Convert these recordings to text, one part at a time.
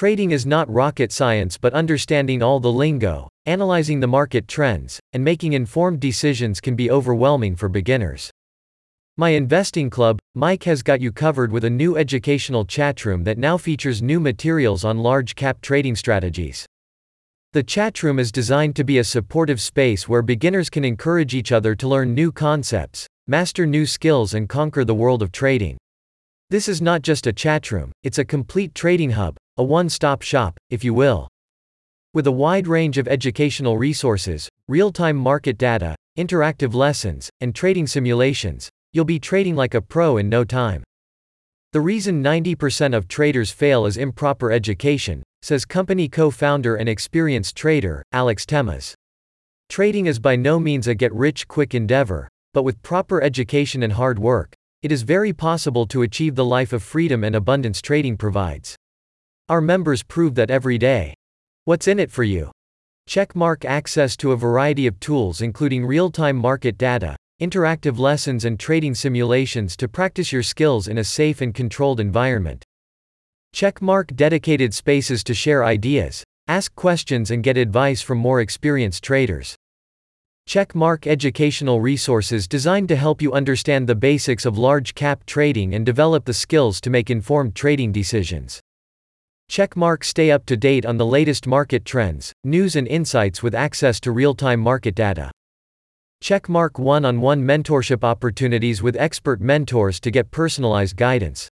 Trading is not rocket science but understanding all the lingo, analyzing the market trends, and making informed decisions can be overwhelming for beginners. My Investing Club, Mike has got you covered with a new educational chatroom that now features new materials on large cap trading strategies. The chatroom is designed to be a supportive space where beginners can encourage each other to learn new concepts, master new skills, and conquer the world of trading. This is not just a chatroom, it's a complete trading hub, a one stop shop, if you will. With a wide range of educational resources, real time market data, interactive lessons, and trading simulations, you'll be trading like a pro in no time. The reason 90% of traders fail is improper education, says company co founder and experienced trader, Alex Temas. Trading is by no means a get rich quick endeavor, but with proper education and hard work, it is very possible to achieve the life of freedom and abundance trading provides. Our members prove that every day. What's in it for you? Checkmark access to a variety of tools including real-time market data, interactive lessons and trading simulations to practice your skills in a safe and controlled environment. Checkmark dedicated spaces to share ideas, ask questions and get advice from more experienced traders. Checkmark educational resources designed to help you understand the basics of large cap trading and develop the skills to make informed trading decisions. Checkmark stay up to date on the latest market trends, news and insights with access to real-time market data. Checkmark one-on-one mentorship opportunities with expert mentors to get personalized guidance.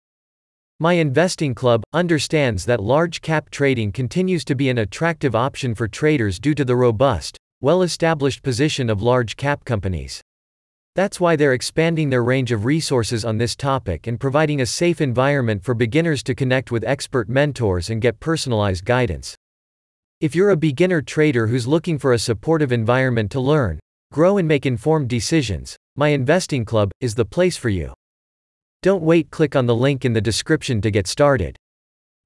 My Investing Club understands that large cap trading continues to be an attractive option for traders due to the robust, well-established position of large cap companies. That's why they're expanding their range of resources on this topic and providing a safe environment for beginners to connect with expert mentors and get personalized guidance. If you're a beginner trader who's looking for a supportive environment to learn, grow, and make informed decisions, my Investing Club is the place for you. Don't wait, click on the link in the description to get started.